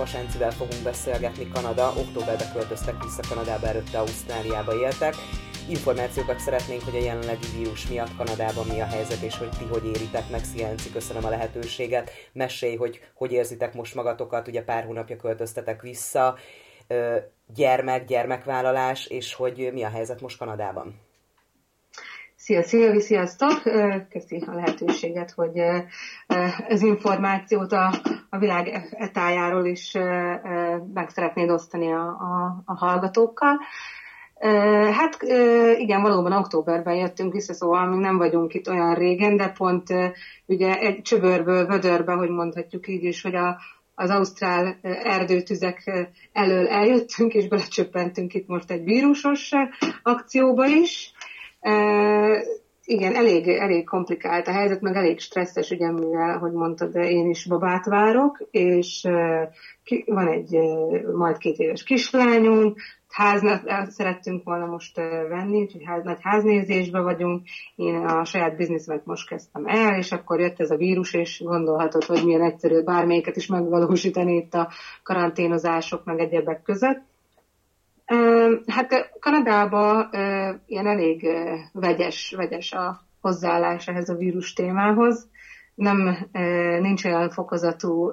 Vasencivel fogunk beszélgetni Kanada. Októberben költöztek vissza Kanadába, előtte Ausztráliába éltek. Információkat szeretnénk, hogy a jelenlegi vírus miatt Kanadában mi a helyzet, és hogy ti hogy éritek meg. Szienci, köszönöm a lehetőséget. Mesélj, hogy hogy érzitek most magatokat, ugye pár hónapja költöztetek vissza. Gyermek, gyermekvállalás, és hogy mi a helyzet most Kanadában? Szia Szilvi, sziasztok! Köszi a lehetőséget, hogy ez információt a, a világ etájáról is meg szeretnéd osztani a, a, a hallgatókkal. Hát igen, valóban októberben jöttünk vissza, szóval még nem vagyunk itt olyan régen, de pont ugye egy csöbörből, vödörbe, hogy mondhatjuk így is, hogy a, az ausztrál erdőtüzek elől eljöttünk, és belecsöppentünk itt most egy vírusos akcióba is. Igen, elég, elég komplikált a helyzet, meg elég stresszes, ugye, mivel, hogy mondtad, én is babát várok, és van egy majd két éves kislányunk, házat szerettünk volna most venni, úgyhogy ház, nagy háznézésbe vagyunk. Én a saját bizniszemet most kezdtem el, és akkor jött ez a vírus, és gondolhatod, hogy milyen egyszerű bármelyiket is megvalósítani itt a karanténozások meg egyebek között. Hát Kanadában ilyen elég vegyes, vegyes a hozzáállás ehhez a vírus témához. Nem, nincs olyan fokozatú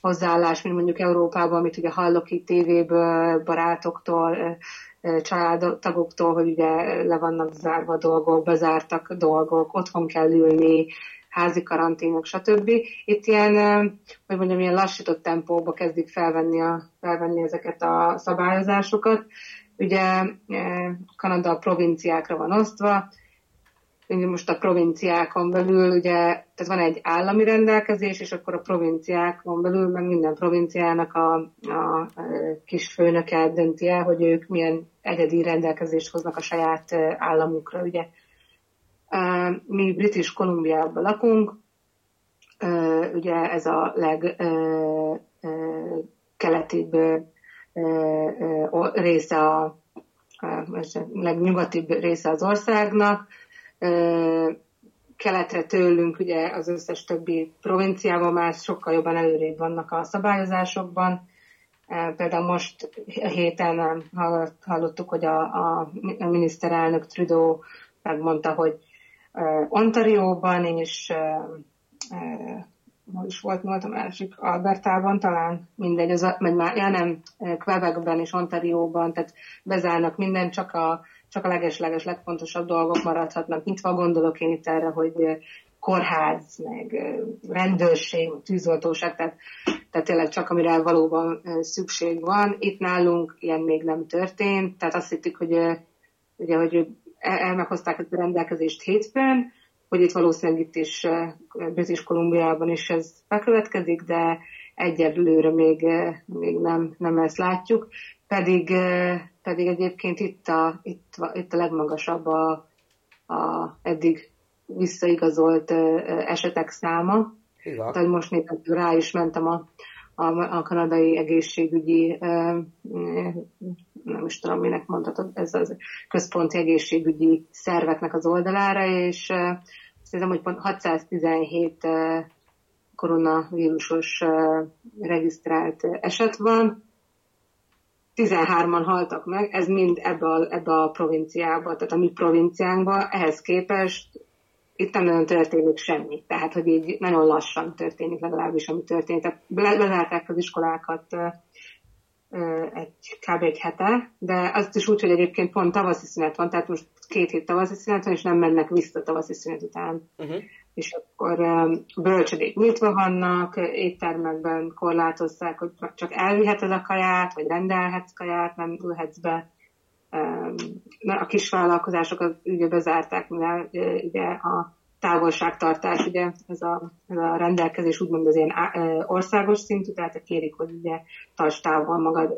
hozzáállás, mint mondjuk Európában, amit ugye hallok itt tévéből, barátoktól, családtagoktól, hogy ugye le vannak zárva dolgok, bezártak dolgok, otthon kell ülni, házi karanténok, stb. Itt ilyen, hogy mondjam, ilyen lassított tempóba kezdik felvenni, a, felvenni ezeket a szabályozásokat. Ugye Kanada a provinciákra van osztva, most a provinciákon belül, ugye, tehát van egy állami rendelkezés, és akkor a provinciákon belül, meg minden provinciának a, a kis főnöke dönti el, hogy ők milyen egyedi rendelkezést hoznak a saját államukra, ugye. Mi British Kolumbiában lakunk, ugye ez a legkeletibb része a, legnyugatibb része az országnak, keletre tőlünk ugye az összes többi provinciában már sokkal jobban előrébb vannak a szabályozásokban. Például most héten hallottuk, hogy a, a miniszterelnök Trudeau megmondta, hogy Ontarióban és hol is volt, volt a másik, Albertában talán, mindegy, az, vagy már, ja nem, Quebecben és Ontarióban, tehát bezárnak minden, csak a csak a legesleges, legfontosabb dolgok maradhatnak nyitva. Gondolok én itt erre, hogy kórház, meg rendőrség, tűzoltóság, tehát, tehát tényleg csak amire valóban szükség van. Itt nálunk ilyen még nem történt, tehát azt hittük, hogy ugye, hogy elmeghozták ezt a rendelkezést hétfőn, hogy itt valószínűleg itt is British Kolumbiában is ez bekövetkezik, de egyelőre még, még nem, nem ezt látjuk, pedig pedig egyébként itt a, itt, itt a legmagasabb a, a eddig visszaigazolt esetek száma. Igen. Tehát most nézem, rá is mentem a, a, a kanadai egészségügyi, nem is tudom, minek mondhatod, ez az központi egészségügyi szerveknek az oldalára, és hiszem, hogy pont 617 koronavírusos regisztrált eset van, 13-an haltak meg, ez mind ebbe a, ebbe a provinciába, tehát a mi provinciánkba, ehhez képest itt nem nagyon történik semmi. Tehát, hogy így nagyon lassan történik legalábbis, ami történt. Tehát lezárták az iskolákat egy, kb. egy hete, de azt is úgy, hogy egyébként pont tavaszi szünet van, tehát most két hét tavaszi szünet van, és nem mennek vissza tavaszi szünet után. Uh-huh és akkor um, bölcsödék nyitva vannak, éttermekben korlátozzák, hogy csak elviheted a kaját, vagy rendelhetsz kaját, nem ülhetsz be. Um, a kisvállalkozásokat ugye bezárták, mivel ugye a távolságtartás, ugye ez a, ez a rendelkezés úgymond az ilyen országos szintű, tehát kérik, hogy ugye tarts távol magad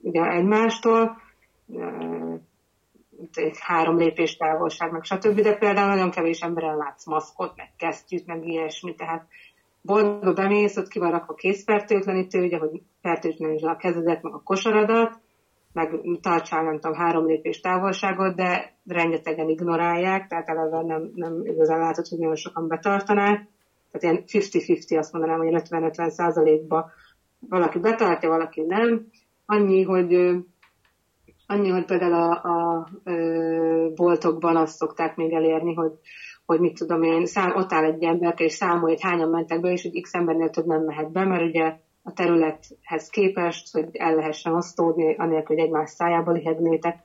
ugye egymástól, egy három lépés távolság, meg stb. De például nagyon kevés emberen látsz maszkot, meg kesztyűt, meg ilyesmi, tehát boltba bemész, ott ki van rakva készfertőtlenítő, ugye, hogy fertőtlenítsd a kezedet, meg a kosaradat, meg tartsál, nem tudom, három lépés távolságot, de rengetegen ignorálják, tehát eleve nem, nem igazán látod, hogy nagyon sokan betartanák. Tehát ilyen 50-50, azt mondanám, hogy 50-50 százalékba valaki betartja, valaki nem. Annyi, hogy annyi, hogy például a, a, a boltokban azt szokták még elérni, hogy, hogy mit tudom én, szám, ott áll egy ember, és számolja, hogy hányan mentek be, és hogy x embernél több nem mehet be, mert ugye a területhez képest, hogy el lehessen osztódni, anélkül, hogy egymás szájába lihegnétek,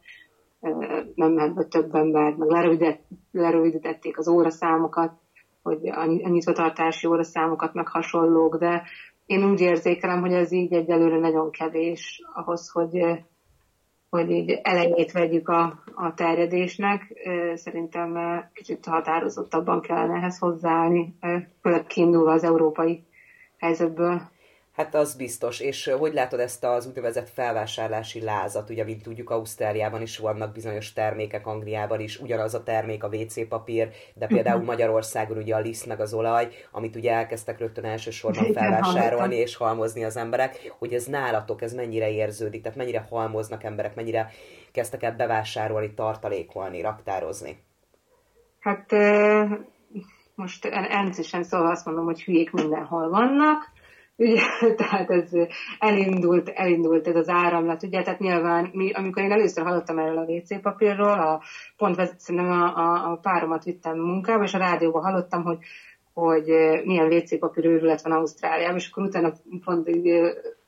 nem be több ember, meg lerövidít, lerövidítették az óraszámokat, hogy a nyitvatartási óraszámokat, meg hasonlók, de én úgy érzékelem, hogy ez így egyelőre nagyon kevés ahhoz, hogy, hogy így elejét vegyük a, a terjedésnek. Szerintem kicsit határozottabban kellene ehhez hozzáállni, főleg kiindulva az európai helyzetből. Hát az biztos. És hogy látod ezt az úgynevezett felvásárlási lázat? Ugye, mint tudjuk, Ausztráliában is vannak bizonyos termékek, Angliában is ugyanaz a termék, a WC papír, de például uh-huh. Magyarországon ugye a liszt meg az olaj, amit ugye elkezdtek rögtön elsősorban felvásárolni és halmozni az emberek, hogy ez nálatok, ez mennyire érződik, tehát mennyire halmoznak emberek, mennyire kezdtek el bevásárolni, tartalékolni, raktározni? Hát most elnézésen szóval azt mondom, hogy hülyék mindenhol vannak, Ugye, tehát ez elindult, elindult ez az áramlat, ugye, tehát nyilván, mi, amikor én először hallottam erről a WC papírról, a, pont szerintem a, a, a páromat vittem munkába, és a rádióban hallottam, hogy hogy milyen WC papír őrület van Ausztráliában, és akkor utána pont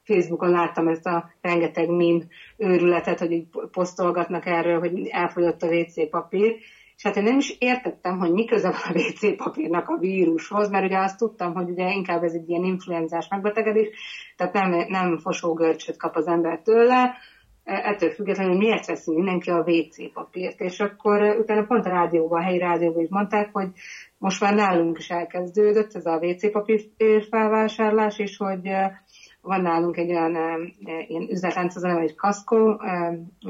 Facebookon láttam ezt a rengeteg meme őrületet, hogy így posztolgatnak erről, hogy elfogyott a WC papír, és hát én nem is értettem, hogy mi köze van a WC papírnak a vírushoz, mert ugye azt tudtam, hogy ugye inkább ez egy ilyen influenzás megbetegedés, tehát nem, nem fosógörcsöt kap az ember tőle, e, ettől függetlenül miért veszi mindenki a WC papírt. És akkor utána pont a rádióban, a helyi rádióban is mondták, hogy most már nálunk is elkezdődött ez a WC papír felvásárlás, és hogy van nálunk egy olyan ilyen üzletlánc, az neve egy Costco,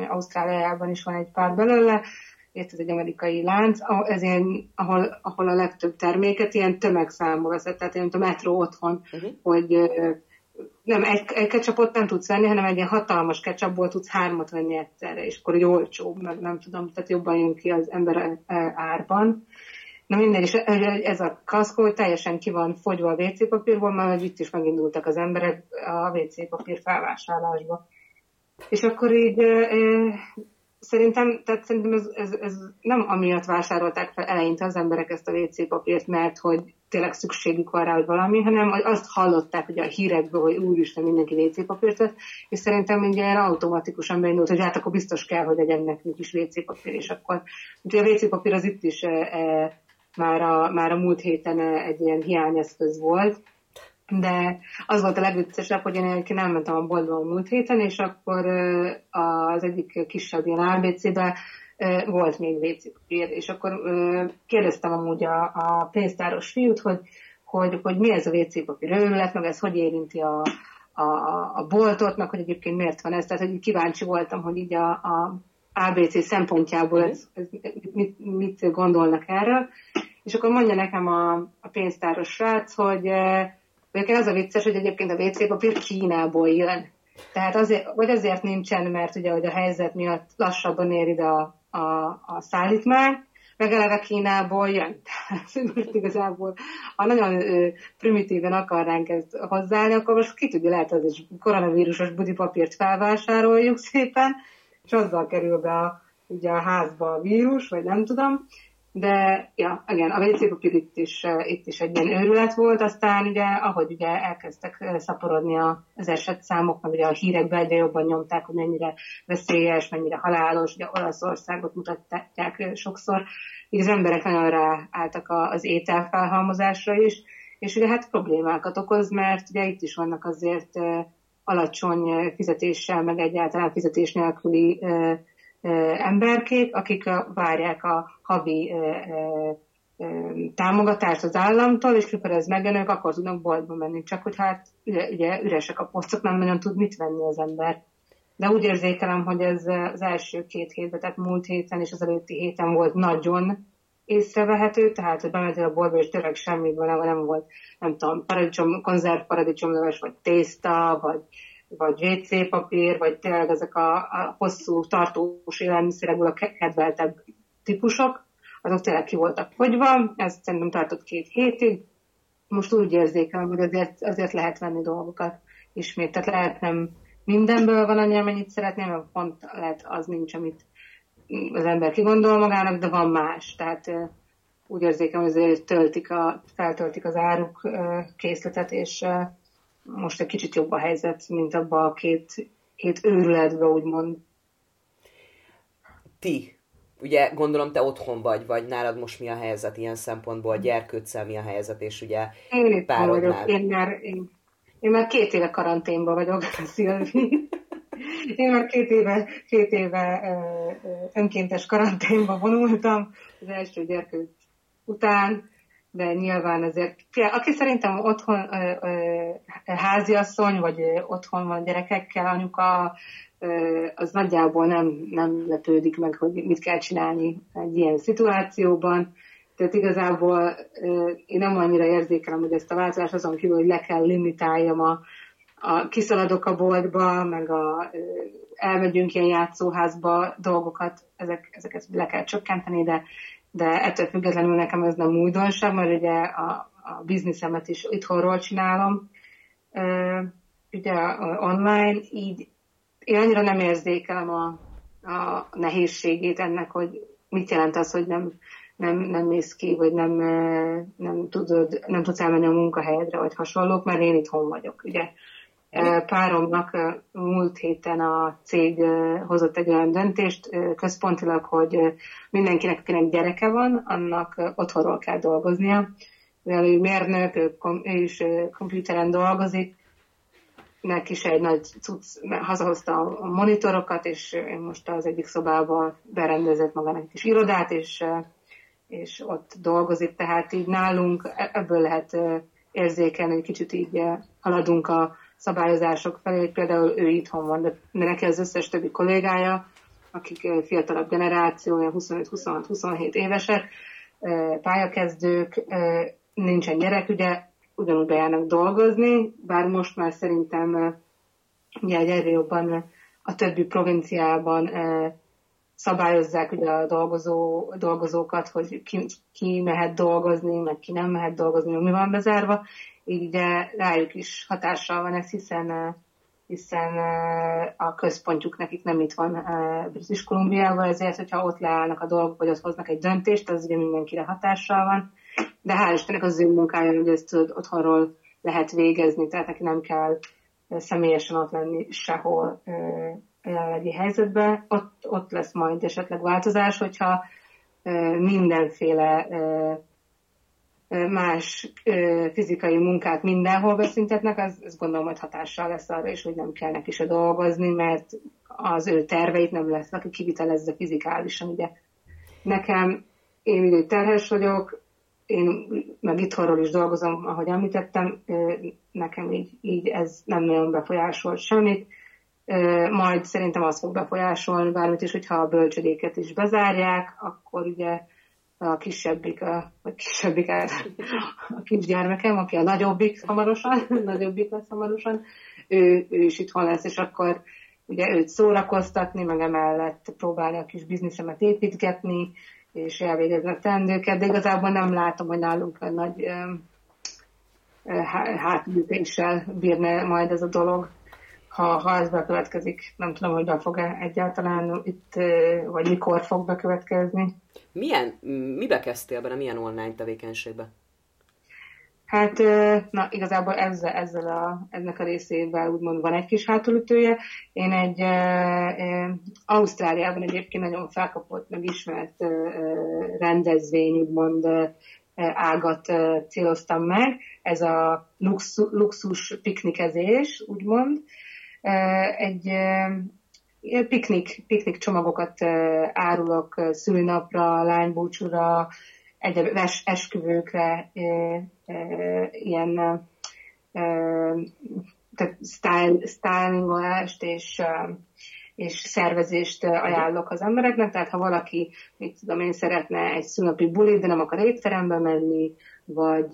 Ausztráliában is van egy pár belőle, ez egy amerikai lánc, ez ilyen, ahol, ahol a legtöbb terméket ilyen tömegszámú veszett, tehát ilyen a metró otthon, uh-huh. hogy nem, egy, egy ketchupot nem tudsz venni, hanem egy ilyen hatalmas ketchupból tudsz hármat venni egyszerre, és akkor egy olcsóbb, meg nem tudom, tehát jobban jön ki az ember árban. Na mindegy, és ez a kaszkó hogy teljesen ki van fogyva a WC papírból, mert itt is megindultak az emberek a WC papír felvásárlásba. És akkor így Szerintem, tehát szerintem ez, ez, ez nem amiatt vásárolták fel eleinte az emberek ezt a WC papírt, mert hogy tényleg szükségük van rá, hogy valami, hanem hogy azt hallották ugye a hírekből, hogy úristen mindenki WC papírt vett, és szerintem ugye ilyen automatikusan beindult, hogy hát akkor biztos kell, hogy legyen nekünk is WC papír, és akkor ugye a WC papír az itt is e, e, már, a, már a múlt héten egy ilyen hiányeszköz volt, de az volt a legviccesebb, hogy én egyébként elmentem a boltba a múlt héten, és akkor az egyik kisebb ilyen ABC-be volt még WC papír, és akkor kérdeztem amúgy a, a pénztáros fiút, hogy, hogy, hogy mi ez a WC papír őrület, meg ez hogy érinti a, a, a boltot, meg hogy egyébként miért van ez. Tehát, hogy kíváncsi voltam, hogy így a, a ABC szempontjából ez, ez, mit, mit gondolnak erről. És akkor mondja nekem a, a pénztáros srác, hogy Egyébként az a vicces, hogy egyébként a WC papír Kínából jön. Tehát azért, vagy azért nincsen, mert ugye hogy a helyzet miatt lassabban ér ide a, a, a szállítmány, meg eleve Kínából jön. Tehát most igazából, ha nagyon ö, primitíven akarnánk ezt hozzáállni, akkor most ki tudja, lehet az is koronavírusos budipapírt felvásároljuk szépen, és azzal kerül be a, ugye a házba a vírus, vagy nem tudom. De, ja, igen, a WC papír itt is, eh, itt is egy ilyen őrület volt, aztán ugye, ahogy ugye elkezdtek eh, szaporodni az esetszámok, meg ugye a hírekben egyre jobban nyomták, hogy mennyire veszélyes, mennyire halálos, ugye Olaszországot mutatják eh, sokszor, így az emberek nagyon ráálltak az étel felhalmozásra is, és ugye hát problémákat okoz, mert ugye itt is vannak azért alacsony fizetéssel, meg egyáltalán fizetés nélküli emberkék, akik várják a havi támogatást az államtól, és mikor ez megjön, ők akkor tudnak boltba menni. Csak hogy hát ugye, ugye üresek a posztok, nem nagyon tud mit venni az ember. De úgy érzékelem, hogy ez az első két hétben, tehát múlt héten és az előtti héten volt nagyon észrevehető, tehát hogy bementél a boltba, és tényleg semmi nem, nem volt, nem tudom, paradicsom, konzerv paradicsomleves, vagy tészta, vagy vagy WC papír, vagy tényleg ezek a, a hosszú, tartós élelmiszerekből a kedveltebb típusok, azok tényleg ki voltak fogyva, ez szerintem tartott két hétig. Most úgy érzékelem, hogy azért, azért lehet venni dolgokat. ismét. Tehát lehet nem mindenből van annyi, amennyit szeretném, mert pont lehet az nincs, amit az ember kigondol magának, de van más. Tehát úgy érzékem, hogy azért töltik a, feltöltik az áruk készletet, és most egy kicsit jobb a helyzet, mint abban a két, két őrületben, úgymond. Ti, ugye gondolom te otthon vagy, vagy nálad most mi a helyzet ilyen szempontból, a gyerkőccel mi a helyzet, és ugye Én itt vagyok, én már, én, én már két éve karanténban vagyok, Szilvi. Én már két éve, két éve önkéntes karanténba vonultam az első gyerkőc után, de nyilván azért, aki szerintem otthon háziasszony, vagy otthon van gyerekekkel, anyuka, az nagyjából nem, nem lepődik meg, hogy mit kell csinálni egy ilyen szituációban. Tehát igazából én nem annyira érzékelem, hogy ezt a változást azon kívül, hogy le kell limitáljam a, a kiszaladok a boltba, meg a, elmegyünk ilyen játszóházba dolgokat, ezek, ezeket le kell csökkenteni, de, de ettől függetlenül nekem ez nem újdonság, mert ugye a, a bizniszemet is itthonról csinálom, ugye online, így én annyira nem érzékelem a, a nehézségét ennek, hogy mit jelent az, hogy nem, nem, nem mész ki, vagy nem, nem, tudod, nem tudsz elmenni a munkahelyedre, vagy hasonlók, mert én itthon vagyok. Ugye páromnak múlt héten a cég hozott egy olyan döntést központilag, hogy mindenkinek, akinek gyereke van, annak otthonról kell dolgoznia. Mivel ő mérnök, ő, is komputeren dolgozik, neki is egy nagy cucc, hazahozta a monitorokat, és most az egyik szobában berendezett magának egy kis irodát, és, és ott dolgozik, tehát így nálunk e-, ebből lehet érzékelni, hogy kicsit így haladunk a szabályozások felé, hogy például ő itthon van, de neki az összes többi kollégája, akik fiatalabb generációja, 25-26-27 évesek, pályakezdők, nincsen gyerek, ugye ugyanúgy bejárnak dolgozni, bár most már szerintem ugye egyre jobban a többi provinciában szabályozzák ugye a dolgozó, dolgozókat, hogy ki, ki mehet dolgozni, meg ki nem mehet dolgozni, mi van bezárva, így ugye rájuk is hatással van ez, hiszen hiszen a központjuk nekik nem itt van British Columbiában, ezért, hogyha ott leállnak a dolgok, vagy ott hoznak egy döntést, az ugye mindenkire hatással van. De hál' Istennek az ő munkája, hogy ezt otthonról lehet végezni, tehát neki nem kell személyesen ott lenni sehol jelenlegi helyzetben. Ott, ott lesz majd esetleg változás, hogyha mindenféle más fizikai munkát mindenhol beszüntetnek, az, az gondolom, hogy hatással lesz arra is, hogy nem kell neki se dolgozni, mert az ő terveit nem lesz, aki kivitelezze fizikálisan. Ugye nekem, én ugye terhes vagyok, én meg itthonról is dolgozom, ahogy említettem, nekem így, így ez nem nagyon befolyásol semmit. Majd szerintem az fog befolyásolni bármit is, hogyha a bölcsödéket is bezárják, akkor ugye a kisebbik, a, vagy kisebbik, a, a kisgyermekem, aki a nagyobbik hamarosan, nagyobbik lesz hamarosan, ő, ő is itthon lesz, és akkor ugye őt szórakoztatni, meg emellett próbálni a kis bizniszemet építgetni, és elvégezni a teendőket, de igazából nem látom, hogy nálunk a nagy hátműtéssel bírne majd ez a dolog ha, ha ez bekövetkezik. Nem tudom, hogy be fog-e egyáltalán itt, vagy mikor fog bekövetkezni. Milyen, mibe kezdtél benne, milyen online tevékenységbe? Hát, na, igazából ezzel, ezzel a, ennek a részével úgymond van egy kis hátulütője. Én egy e, e, Ausztráliában egyébként nagyon felkapott, meg ismert e, rendezvény, úgymond e, ágat e, céloztam meg. Ez a luxus, luxus piknikezés, úgymond. Egy piknik, piknik csomagokat árulok szülnapra, lánybúcsúra, egy esküvőkre, ilyen tehát style, stylingolást és, és szervezést ajánlok az embereknek, tehát ha valaki, mit tudom én, szeretne egy szülnapi bulit, de nem akar étterembe menni, vagy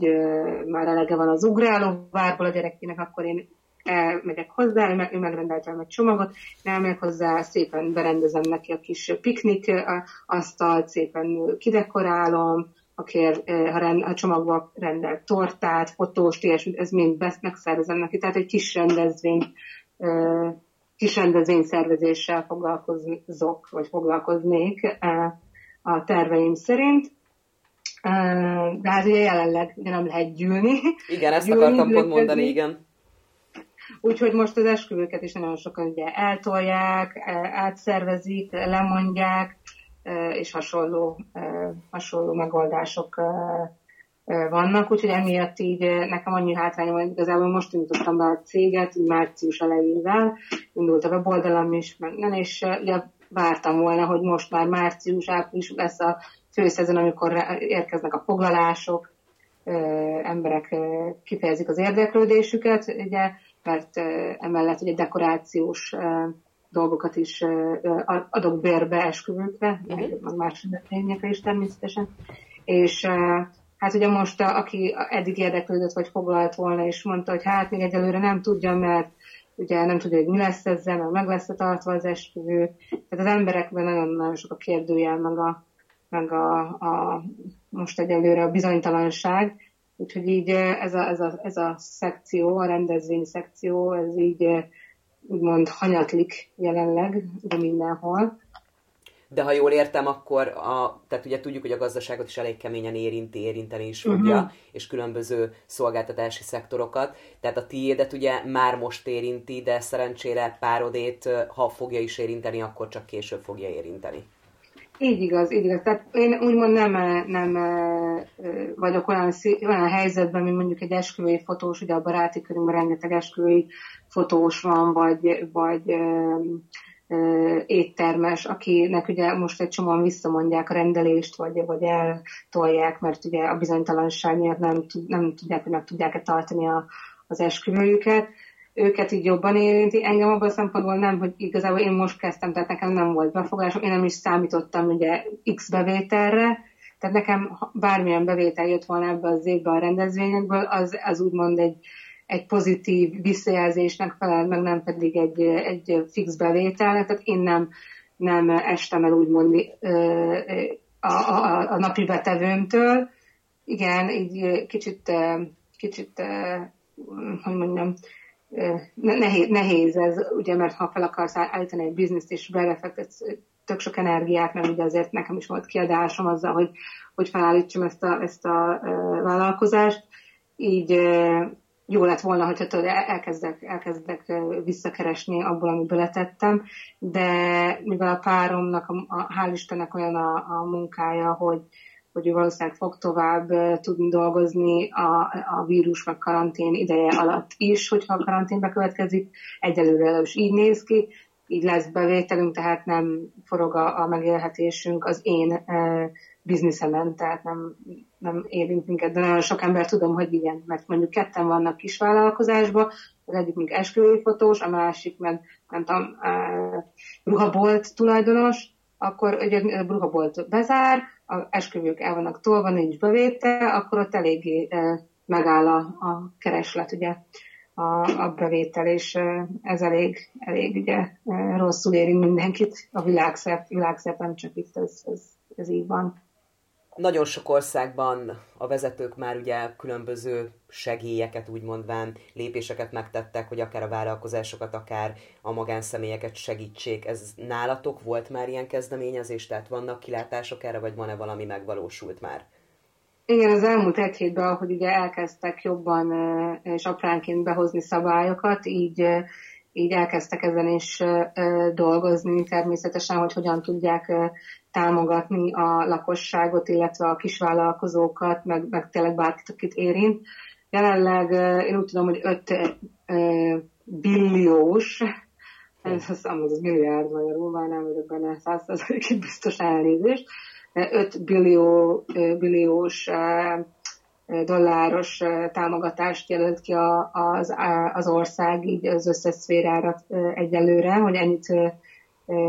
már elege van az ugráló várból a gyerekének, akkor én elmegyek hozzá, ő, meg, ő egy csomagot, elmegyek hozzá, szépen berendezem neki a kis piknik asztalt, szépen kidekorálom, aki ha, rend, a csomagba rendel tortát, fotóst, ilyesmit, ez mind megszervezem neki. Tehát egy kis rendezvény, kis rendezvény szervezéssel foglalkozok, vagy foglalkoznék a terveim szerint. De hát ugye jelenleg nem lehet gyűlni. Igen, ezt gyűlni, akartam pont mondani, igen. Úgyhogy most az esküvőket is nagyon sokan ugye eltolják, átszervezik, lemondják, és hasonló, hasonló megoldások vannak, úgyhogy emiatt így nekem annyi hátránya van, igazából most indítottam be a céget, március elejével, indult a weboldalam is, meg nem, és ugye vártam volna, hogy most már március, április lesz a főszezon, amikor érkeznek a foglalások, emberek kifejezik az érdeklődésüket, ugye, mert emellett ugye dekorációs dolgokat is adok bérbe esküvőkre, uh-huh. meg más rendezvényekre is természetesen. És hát ugye most, aki eddig érdeklődött, vagy foglalt volna, és mondta, hogy hát még egyelőre nem tudja, mert ugye nem tudja, hogy mi lesz ezzel, meg meg lesz tartva az esküvő. Tehát az emberekben nagyon-nagyon sok a kérdőjel, meg a, meg a, a most egyelőre a bizonytalanság. Úgyhogy így ez a, ez, a, ez a szekció, a rendezvény szekció, ez így úgymond hanyatlik jelenleg, de mindenhol. De ha jól értem, akkor a, tehát ugye tudjuk, hogy a gazdaságot is elég keményen érinti, érinteni is fogja, uh-huh. és különböző szolgáltatási szektorokat. Tehát a tiédet ugye már most érinti, de szerencsére párodét, ha fogja is érinteni, akkor csak később fogja érinteni. Így igaz, így igaz. Tehát én úgymond nem, nem vagyok olyan, olyan helyzetben, mint mondjuk egy esküvői fotós, ugye a baráti körünkben rengeteg esküvői fotós van, vagy, vagy éttermes, akinek ugye most egy csomóan visszamondják a rendelést, vagy, vagy eltolják, mert ugye a bizonytalanság miatt nem, nem tudják, hogy meg tudják-e tartani a, az esküvőjüket őket így jobban érinti. Engem abban a szempontból nem, hogy igazából én most kezdtem, tehát nekem nem volt befogásom, én nem is számítottam ugye X bevételre, tehát nekem bármilyen bevétel jött volna ebbe az évbe a rendezvényekből, az, az úgymond egy, egy pozitív visszajelzésnek felel, meg nem pedig egy, egy fix bevétel, tehát én nem, nem estem el úgymond a, a, a napi betevőmtől. Igen, így kicsit, kicsit, hogy mondjam, nehéz, nehéz ez, ugye, mert ha fel akarsz állítani egy bizniszt, és belefektetsz tök sok energiát, mert ugye azért nekem is volt kiadásom azzal, hogy, hogy felállítsam ezt a, ezt a vállalkozást, így jó lett volna, hogyha tudod, elkezdek, elkezdek visszakeresni abból, amit beletettem, de mivel a páromnak, a, a, hál' Istennek olyan a, a munkája, hogy, hogy ő valószínűleg fog tovább tudni dolgozni a, a vírus vagy karantén ideje alatt is, hogyha a karantén bekövetkezik. Egyelőre is így néz ki, így lesz bevételünk, tehát nem forog a, a megélhetésünk az én e, bizniszemen, tehát nem, nem érint minket, de nagyon sok ember tudom, hogy igen, mert mondjuk ketten vannak kisvállalkozásban, az egyik még esküvői fotós, a másik meg, nem tudom, e, ruhabolt tulajdonos, akkor ugye a ruhabolt bezár, a esküvők el vannak tolva, nincs bevétel, akkor ott eléggé megáll a, a kereslet, ugye a, a bevétel, és ez elég, elég ugye rosszul érint mindenkit a világszert, világszert nem csak itt ez, ez, ez így van. Nagyon sok országban a vezetők már ugye különböző segélyeket, úgy mondván, lépéseket megtettek, hogy akár a vállalkozásokat, akár a magánszemélyeket segítsék. Ez nálatok volt már ilyen kezdeményezés, tehát vannak kilátások erre, vagy van-e valami megvalósult már? Igen, az elmúlt egy hétben, ahogy ugye elkezdtek jobban és apránként behozni szabályokat, így így elkezdtek ezen is dolgozni, természetesen, hogy hogyan tudják támogatni a lakosságot, illetve a kisvállalkozókat, meg, meg tényleg bárkit, akit érint. Jelenleg én úgy tudom, hogy 5 billiós, ez az, az milliárd magyarul, már nem vagyok benne százszerzalékig biztos elnézést, 5 billió, billiós dolláros támogatást jelölt ki az, az ország így az összes szférára egyelőre, hogy ennyit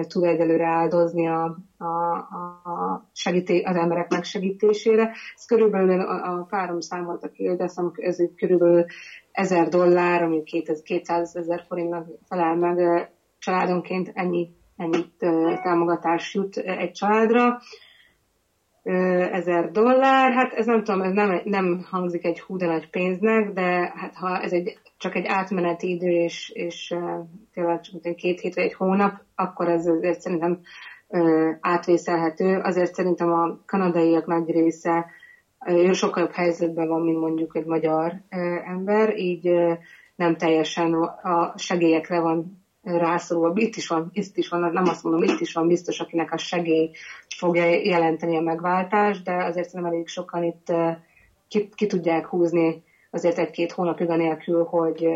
tud egyelőre áldozni a, a, a segíté, az emberek megsegítésére. Ez körülbelül a, a párom számolta ki, de ez körülbelül 1000 dollár, ami 200 ezer forintnak felel meg családonként ennyi, ennyi támogatás jut egy családra. Ezer dollár, hát ez nem tudom, ez nem, nem hangzik egy hú de nagy pénznek, de hát ha ez egy, csak egy átmeneti idő, és, és tényleg csak két hét vagy egy hónap, akkor ez azért szerintem átvészelhető. Azért szerintem a kanadaiak nagy része sokkal jobb helyzetben van, mint mondjuk egy magyar ember, így nem teljesen a segélyekre van rászorulva. Itt is van, itt is van, nem azt mondom, itt is van biztos, akinek a segély fogja jelenteni a megváltást, de azért nem elég sokan itt ki, ki tudják húzni azért egy-két hónapig anélkül, hogy,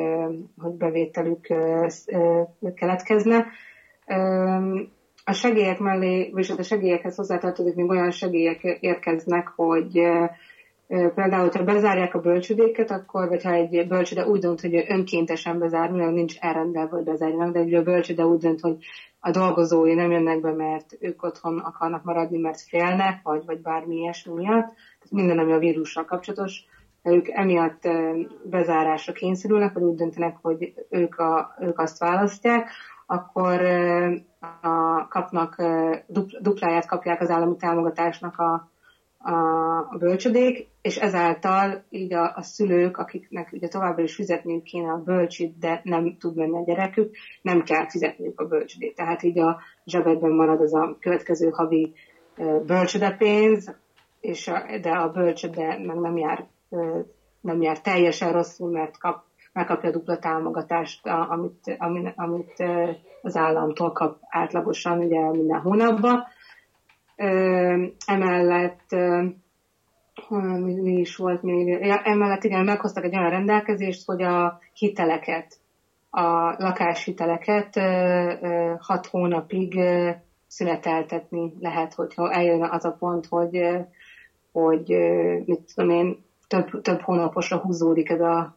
hogy bevételük keletkezne. A segélyek mellé, vagy a segélyekhez hozzátartozik, még olyan segélyek érkeznek, hogy Például, hogyha bezárják a bölcsödéket, akkor, vagy ha egy bölcsöde úgy dönt, hogy önkéntesen bezár, mert nincs elrendelve, hogy bezárjanak, de egy bölcsöde úgy dönt, hogy a dolgozói nem jönnek be, mert ők otthon akarnak maradni, mert félnek, vagy, vagy bármi ilyesmi miatt. Tehát minden, ami a vírussal kapcsolatos, ők emiatt bezárásra kényszerülnek, vagy úgy döntenek, hogy ők, a, ők azt választják, akkor a, kapnak, dupláját kapják az állami támogatásnak a, a, a bölcsödék, és ezáltal így a, a szülők, akiknek ugye továbbra is fizetniük kéne a bölcsit, de nem tud menni a gyerekük, nem kell fizetniük a bölcsödét. Tehát így a zsebedben marad az a következő havi bölcsödepénz, és a, de a bölcsöde meg nem jár, nem jár teljesen rosszul, mert kap, megkapja a dupla támogatást, amit, amit, amit az államtól kap átlagosan ugye minden hónapban emellett mi is volt még, emellett igen, meghoztak egy olyan rendelkezést, hogy a hiteleket, a lakáshiteleket hat hónapig szüneteltetni lehet, hogyha eljön az a pont, hogy, hogy mit tudom én, több, több hónaposra húzódik ez a,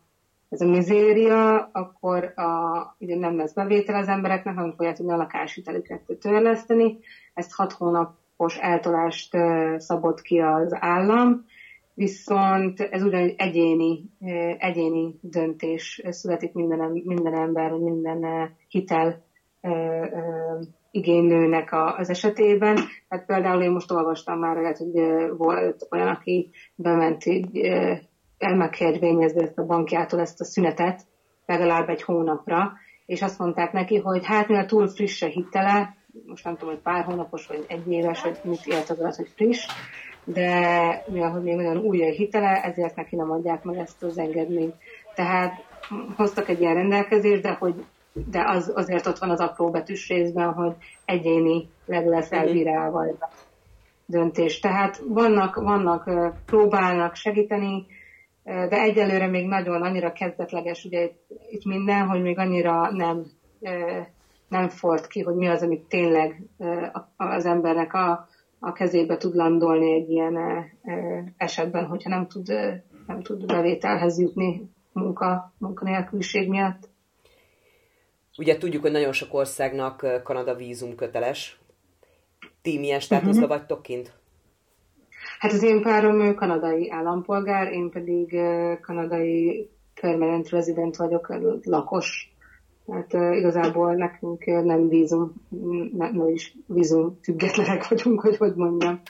ez a mizéria, akkor a, ugye nem lesz bevétel az embereknek, hanem fogják tudni a lakáshitelüket törleszteni. Ezt hat hónap hónapos eltolást szabott ki az állam, viszont ez ugyan egyéni, egyéni döntés születik minden, minden ember, minden hitel igénylőnek az esetében. Hát például én most olvastam már, lehet, hogy volt olyan, aki bement, elmegkérvényezve ezt a bankjától ezt a szünetet legalább egy hónapra, és azt mondták neki, hogy hát mivel túl friss a hitele, most nem tudom, hogy pár hónapos, vagy egy éves, vagy mit élt az alatt, hogy friss, de mivel hogy még nagyon új a hitele, ezért neki nem adják meg ezt az engedményt. Tehát hoztak egy ilyen rendelkezést, de hogy de az, azért ott van az apró betűs részben, hogy egyéni leg lesz elbírálva ez a döntés. Tehát vannak, vannak, próbálnak segíteni, de egyelőre még nagyon annyira kezdetleges ugye itt, itt minden, hogy még annyira nem nem ford ki, hogy mi az, amit tényleg az embernek a, a kezébe tud landolni egy ilyen esetben, hogyha nem tud, nem tud bevételhez jutni munka, munkanélküliség miatt. Ugye tudjuk, hogy nagyon sok országnak Kanada vízum köteles. Ti milyen státuszban uh-huh. vagytok kint? Hát az én párom kanadai állampolgár, én pedig kanadai permanent resident vagyok, lakos Hát igazából nekünk nem vízum, nem is vízum függetlenek vagyunk, hogy hogy mondjam.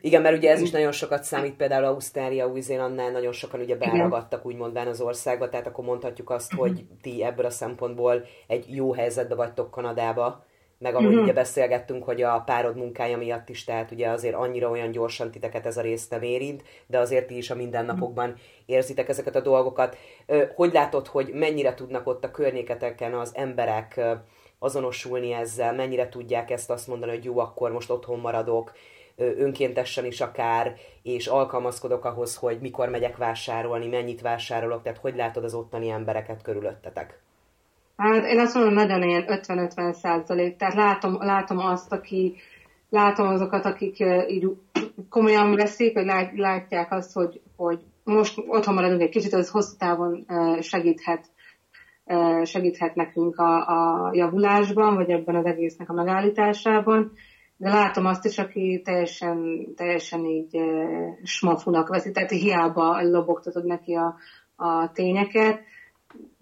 Igen, mert ugye ez is nagyon sokat számít, például Ausztrália, Új-Zélandnál nagyon sokan ugye beragadtak úgymondván az országba, tehát akkor mondhatjuk azt, hogy ti ebből a szempontból egy jó helyzetbe vagytok Kanadába, meg ahogy uh-huh. ugye beszélgettünk, hogy a párod munkája miatt is, tehát ugye azért annyira olyan gyorsan titeket ez a rész nem érint, de azért ti is a mindennapokban érzitek ezeket a dolgokat. Hogy látod, hogy mennyire tudnak ott a környéketeken az emberek azonosulni ezzel, mennyire tudják ezt azt mondani, hogy jó, akkor most otthon maradok, önkéntesen is akár, és alkalmazkodok ahhoz, hogy mikor megyek vásárolni, mennyit vásárolok, tehát hogy látod az ottani embereket körülöttetek? Hát én azt mondom, nagyon ilyen 50-50 százalék. Tehát látom, látom azt, aki, látom azokat, akik így komolyan veszik, hogy látják azt, hogy, hogy most otthon maradunk egy kicsit, az hosszú távon segíthet, segíthet nekünk a, a javulásban, vagy ebben az egésznek a megállításában. De látom azt is, aki teljesen, teljesen így smafunak veszi, tehát hiába lobogtatod neki a, a tényeket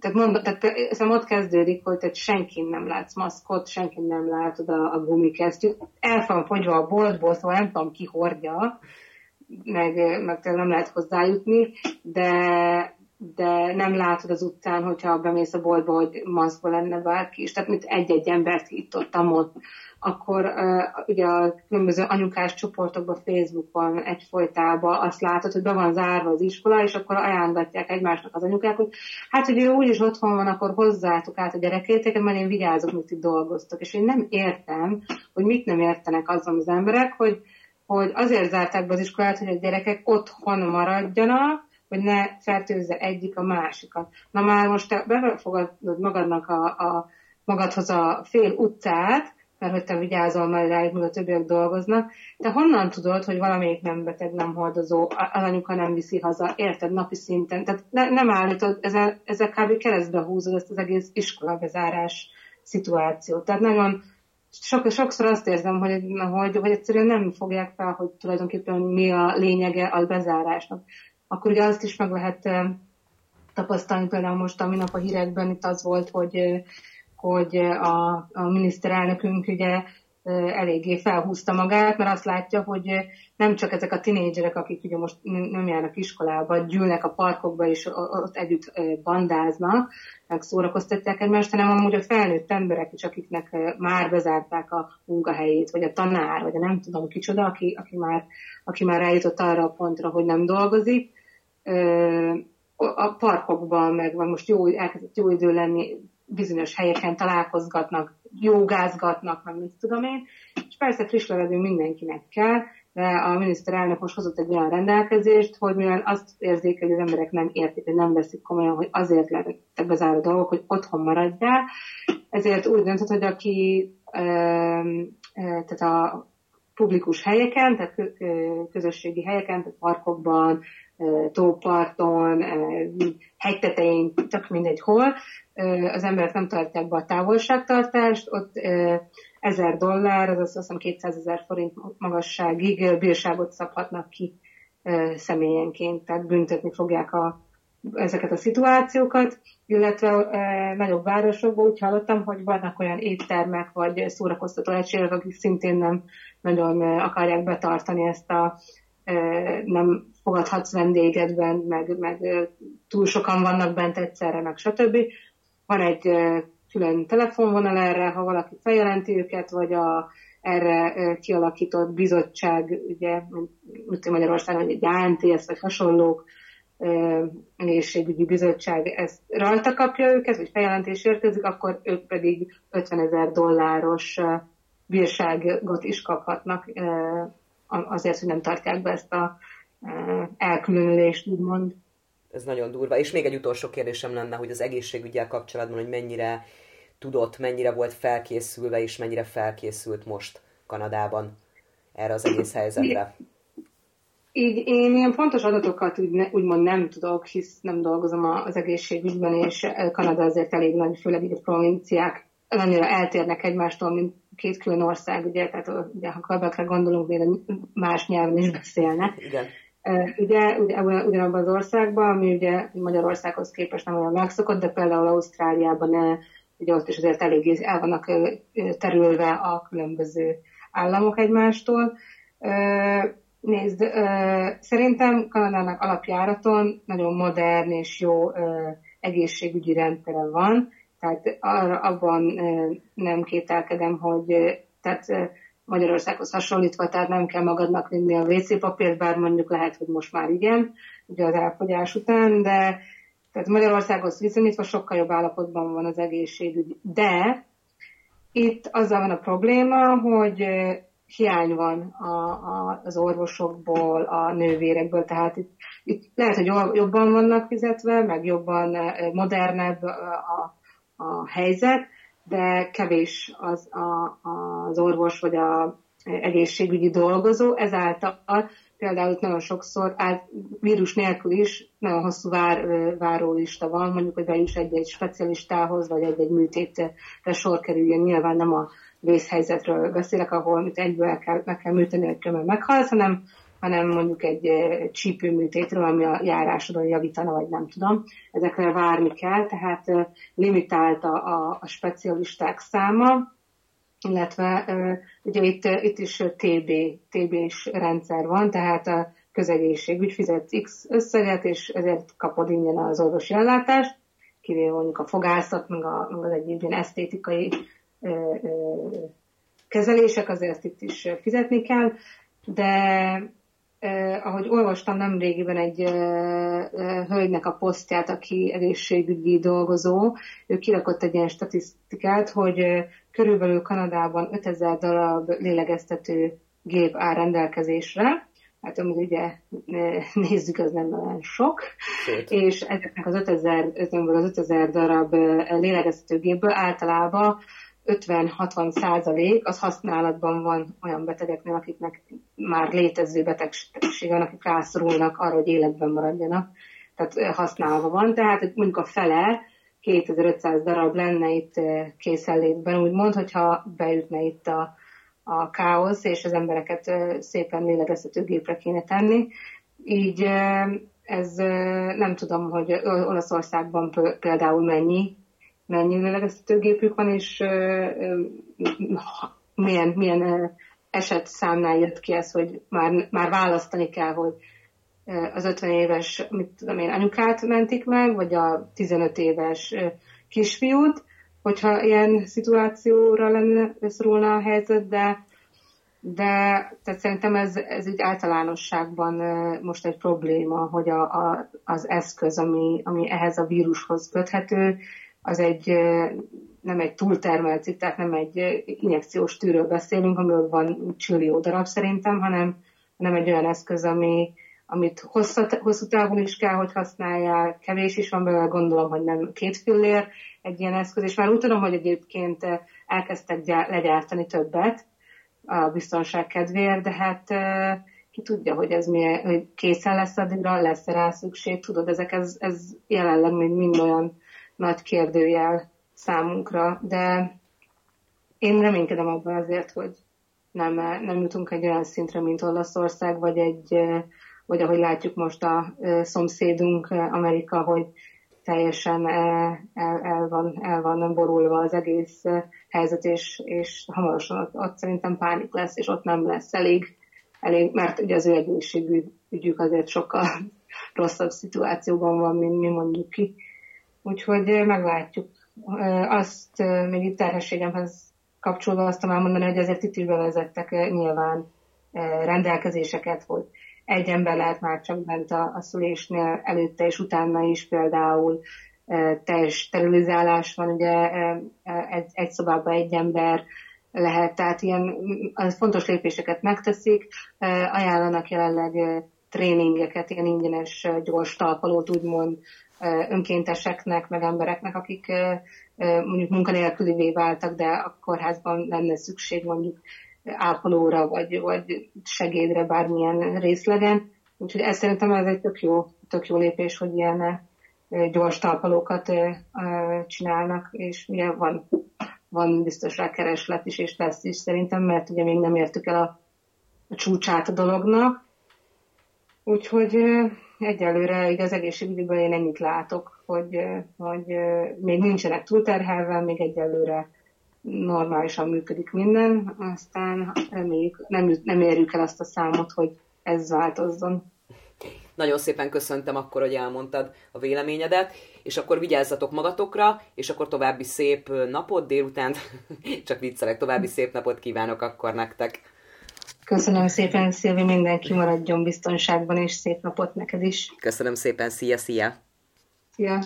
tehát, mond, tehát szerintem ott kezdődik, hogy tehát senki nem látsz maszkot, senki nem látod a, a gumikesztyűt. El van fogyva a boltból, szóval nem tudom ki hordja, meg, meg nem lehet hozzájutni, de, de nem látod az utcán, hogyha bemész a boltba, hogy maszkba lenne bárki is. Tehát mint egy-egy embert hittottam ott akkor uh, ugye a különböző anyukás csoportokban, Facebookon egyfolytában azt látod, hogy be van zárva az iskola, és akkor ajánlatják egymásnak az anyukák, hogy hát, hogy ő úgyis otthon van, akkor hozzátok át a gyerekéteket, mert én vigyázok, mit itt dolgoztok. És én nem értem, hogy mit nem értenek azon az emberek, hogy, hogy azért zárták be az iskolát, hogy a gyerekek otthon maradjanak, hogy ne fertőzze egyik a másikat. Na már most te befogadod magadnak a, a magadhoz a fél utcát, mert hogy te vigyázol majd rájuk, hogy a többiek dolgoznak. De honnan tudod, hogy valamelyik nem beteg, nem hordozó, anyuka nem viszi haza, érted, napi szinten. Tehát ne, nem állítod, ezzel, ezzel kb. keresztbe húzod ezt az egész iskola bezárás szituációt. Tehát nagyon sok, sokszor azt érzem, hogy, hogy, hogy egyszerűen nem fogják fel, hogy tulajdonképpen mi a lényege a bezárásnak. Akkor ugye azt is meg lehet tapasztalni, például most a minap a hírekben itt az volt, hogy hogy a, a miniszterelnökünk ugye eléggé felhúzta magát, mert azt látja, hogy nem csak ezek a tinédzserek, akik ugye most nem járnak iskolába, gyűlnek a parkokba és ott együtt bandáznak, meg szórakoztatják egymást, hanem amúgy a felnőtt emberek is, akiknek már bezárták a munkahelyét, vagy a tanár, vagy a nem tudom kicsoda, aki, aki, már, aki már eljutott arra a pontra, hogy nem dolgozik, a parkokban, meg van most jó, elkezdett jó idő lenni, bizonyos helyeken találkozgatnak, jogázgatnak, meg mit tudom én, és persze friss levegő mindenkinek kell, de a miniszterelnök most hozott egy olyan rendelkezést, hogy mivel azt érzékeli, hogy az emberek nem értik, hogy nem veszik komolyan, hogy azért lettek bezáró dolgok, hogy otthon maradjál, ezért úgy döntött, hogy aki e, tehát a publikus helyeken, tehát közösségi helyeken, tehát parkokban, tóparton, hegytetején, csak mindegy hol, az emberek nem tartják be a távolságtartást, ott ezer dollár, az azt hiszem 200 ezer forint magasságig bírságot szabhatnak ki személyenként, tehát büntetni fogják a, ezeket a szituációkat, illetve nagyobb városokban úgy hallottam, hogy vannak olyan éttermek vagy szórakoztató egységek, akik szintén nem nagyon akarják betartani ezt a nem fogadhatsz vendégedben, meg, meg túl sokan vannak bent egyszerre, meg stb. Van egy külön telefonvonal erre, ha valaki feljelenti őket, vagy a erre kialakított bizottság, ugye, mint Magyarországon egy ANTS, vagy hasonlók, egészségügyi bizottság ezt rajta kapja őket, vagy feljelentés érkezik, akkor ők pedig 50 ezer dolláros bírságot is kaphatnak azért, hogy nem tartják be ezt a elkülönülést, úgymond ez nagyon durva. És még egy utolsó kérdésem lenne, hogy az egészségügyel kapcsolatban, hogy mennyire tudott, mennyire volt felkészülve, és mennyire felkészült most Kanadában erre az egész helyzetre. Így én ilyen fontos adatokat úgy ne, úgymond nem tudok, hisz nem dolgozom az egészségügyben, és Kanada azért elég nagy, főleg így a provinciák annyira eltérnek egymástól, mint két külön ország, ugye, tehát ugye, ha Quebecre gondolunk, még más nyelven is beszélnek. Igen. Ugye, ugye ugyanabban az országban, ami ugye Magyarországhoz képest nem olyan megszokott, de például Ausztráliában ugye ott is azért eléggé el vannak terülve a különböző államok egymástól. Nézd, szerintem Kanadának alapjáraton nagyon modern és jó egészségügyi rendszere van, tehát arra abban nem kételkedem, hogy tehát Magyarországhoz hasonlítva, tehát nem kell magadnak vinni a WC papírt, bár mondjuk lehet, hogy most már igen, ugye az elfogyás után, de tehát Magyarországhoz viszonyítva sokkal jobb állapotban van az egészségügy. De itt azzal van a probléma, hogy hiány van a, a, az orvosokból, a nővérekből, tehát itt, itt lehet, hogy jobban vannak fizetve, meg jobban modernebb a, a helyzet, de kevés az a, az orvos vagy a egészségügyi dolgozó, ezáltal például nagyon sokszor át, vírus nélkül is nagyon hosszú vár, várólista van, mondjuk, hogy bejuss egy-egy specialistához, vagy egy-egy műtétre sor kerüljön. Nyilván nem a vészhelyzetről beszélek, ahol mit egyből el kell, meg kell műteni, hogy kömmel meghalsz, hanem hanem mondjuk egy csípőműtétről, ami a járásodon javítana, vagy nem tudom. Ezekre várni kell, tehát limitált a, a, a specialisták száma, illetve ugye itt, itt is TB, TB-s rendszer van, tehát a közegészségügy fizet X összeget, és ezért kapod ingyen az orvosi ellátást, kivéve mondjuk a fogászat, meg, a, meg az egyéb ilyen esztétikai ö, ö, kezelések, azért itt is fizetni kell, de eh, ahogy olvastam nemrégiben egy eh, eh, hölgynek a posztját, aki egészségügyi dolgozó, ő kirakott egy ilyen statisztikát, hogy eh, körülbelül Kanadában 5000 darab lélegeztető gép áll rendelkezésre, hát amit ugye nézzük, az nem olyan sok, Sőt. és ezeknek az 5000, az 5000 darab lélegeztetőgépből általában 50-60 százalék az használatban van olyan betegeknél, akiknek már létező betegség van, akik rászorulnak arra, hogy életben maradjanak. Tehát használva van. Tehát mondjuk a fele 2500 darab lenne itt készenlétben, úgymond, hogyha beütne itt a, a káosz, és az embereket szépen lélegeztető gépre kéne tenni. Így ez nem tudom, hogy Olaszországban például mennyi mennyi lélegeztetőgépük van, és milyen, milyen eset számnál jött ki ez, hogy már, már választani kell, hogy az 50 éves, mit tudom én, anyukát mentik meg, vagy a 15 éves kisfiút, hogyha ilyen szituációra lenne, szorulna a helyzet, de, de tehát szerintem ez, ez egy általánosságban most egy probléma, hogy a, a, az eszköz, ami, ami ehhez a vírushoz köthető, az egy nem egy túltermelt cikk, tehát nem egy injekciós tűről beszélünk, amiből van csillió darab szerintem, hanem, hanem egy olyan eszköz, ami, amit hosszú, hosszú távon is kell, hogy használják, kevés is van belőle, gondolom, hogy nem két fillér egy ilyen eszköz, és már úgy tudom, hogy egyébként elkezdtek legyártani többet a biztonság kedvéért, de hát ki tudja, hogy ez milyen, hogy készen lesz addigra, lesz rá szükség, tudod, ezek ez, ez jelenleg még mind olyan nagy kérdőjel számunkra, de én reménykedem abban azért, hogy nem, nem jutunk egy olyan szintre, mint Olaszország, vagy egy, vagy ahogy látjuk most a szomszédunk Amerika, hogy teljesen el, el, van, el van borulva az egész helyzet, és, és hamarosan ott, ott szerintem pánik lesz, és ott nem lesz elég, elég mert ugye az ő egészségügyük azért sokkal rosszabb szituációban van, mint mi mondjuk ki. Úgyhogy meglátjuk. Azt még itt terhességemhez kapcsolva azt tudom elmondani, hogy azért itt is bevezettek nyilván rendelkezéseket, hogy egy ember lehet már csak bent a, a szülésnél előtte és utána is például teljes sterilizálás van, ugye egy, egy szobában egy ember lehet, tehát ilyen az fontos lépéseket megteszik, ajánlanak jelenleg tréningeket, ilyen ingyenes gyors talpalót úgymond önkénteseknek, meg embereknek, akik mondjuk munkanélkülivé váltak, de a kórházban lenne szükség mondjuk ápolóra, vagy, vagy segédre bármilyen részlegen. Úgyhogy ez szerintem ez egy tök jó, tök jó lépés, hogy ilyen gyors talpalókat csinálnak, és ugye van, van biztos rá kereslet is, és lesz is szerintem, mert ugye még nem értük el a, a csúcsát a dolognak. Úgyhogy egyelőre így az egészségügyben én ennyit látok, hogy, hogy még nincsenek túlterhelve, még egyelőre normálisan működik minden, aztán reméljük, nem, nem érjük el azt a számot, hogy ez változzon. Nagyon szépen köszöntem akkor, hogy elmondtad a véleményedet, és akkor vigyázzatok magatokra, és akkor további szép napot, délután, csak viccelek, további szép napot kívánok akkor nektek. Köszönöm szépen, Szilvi, mindenki maradjon biztonságban, és szép napot neked is. Köszönöm szépen, szia, szia! Szia!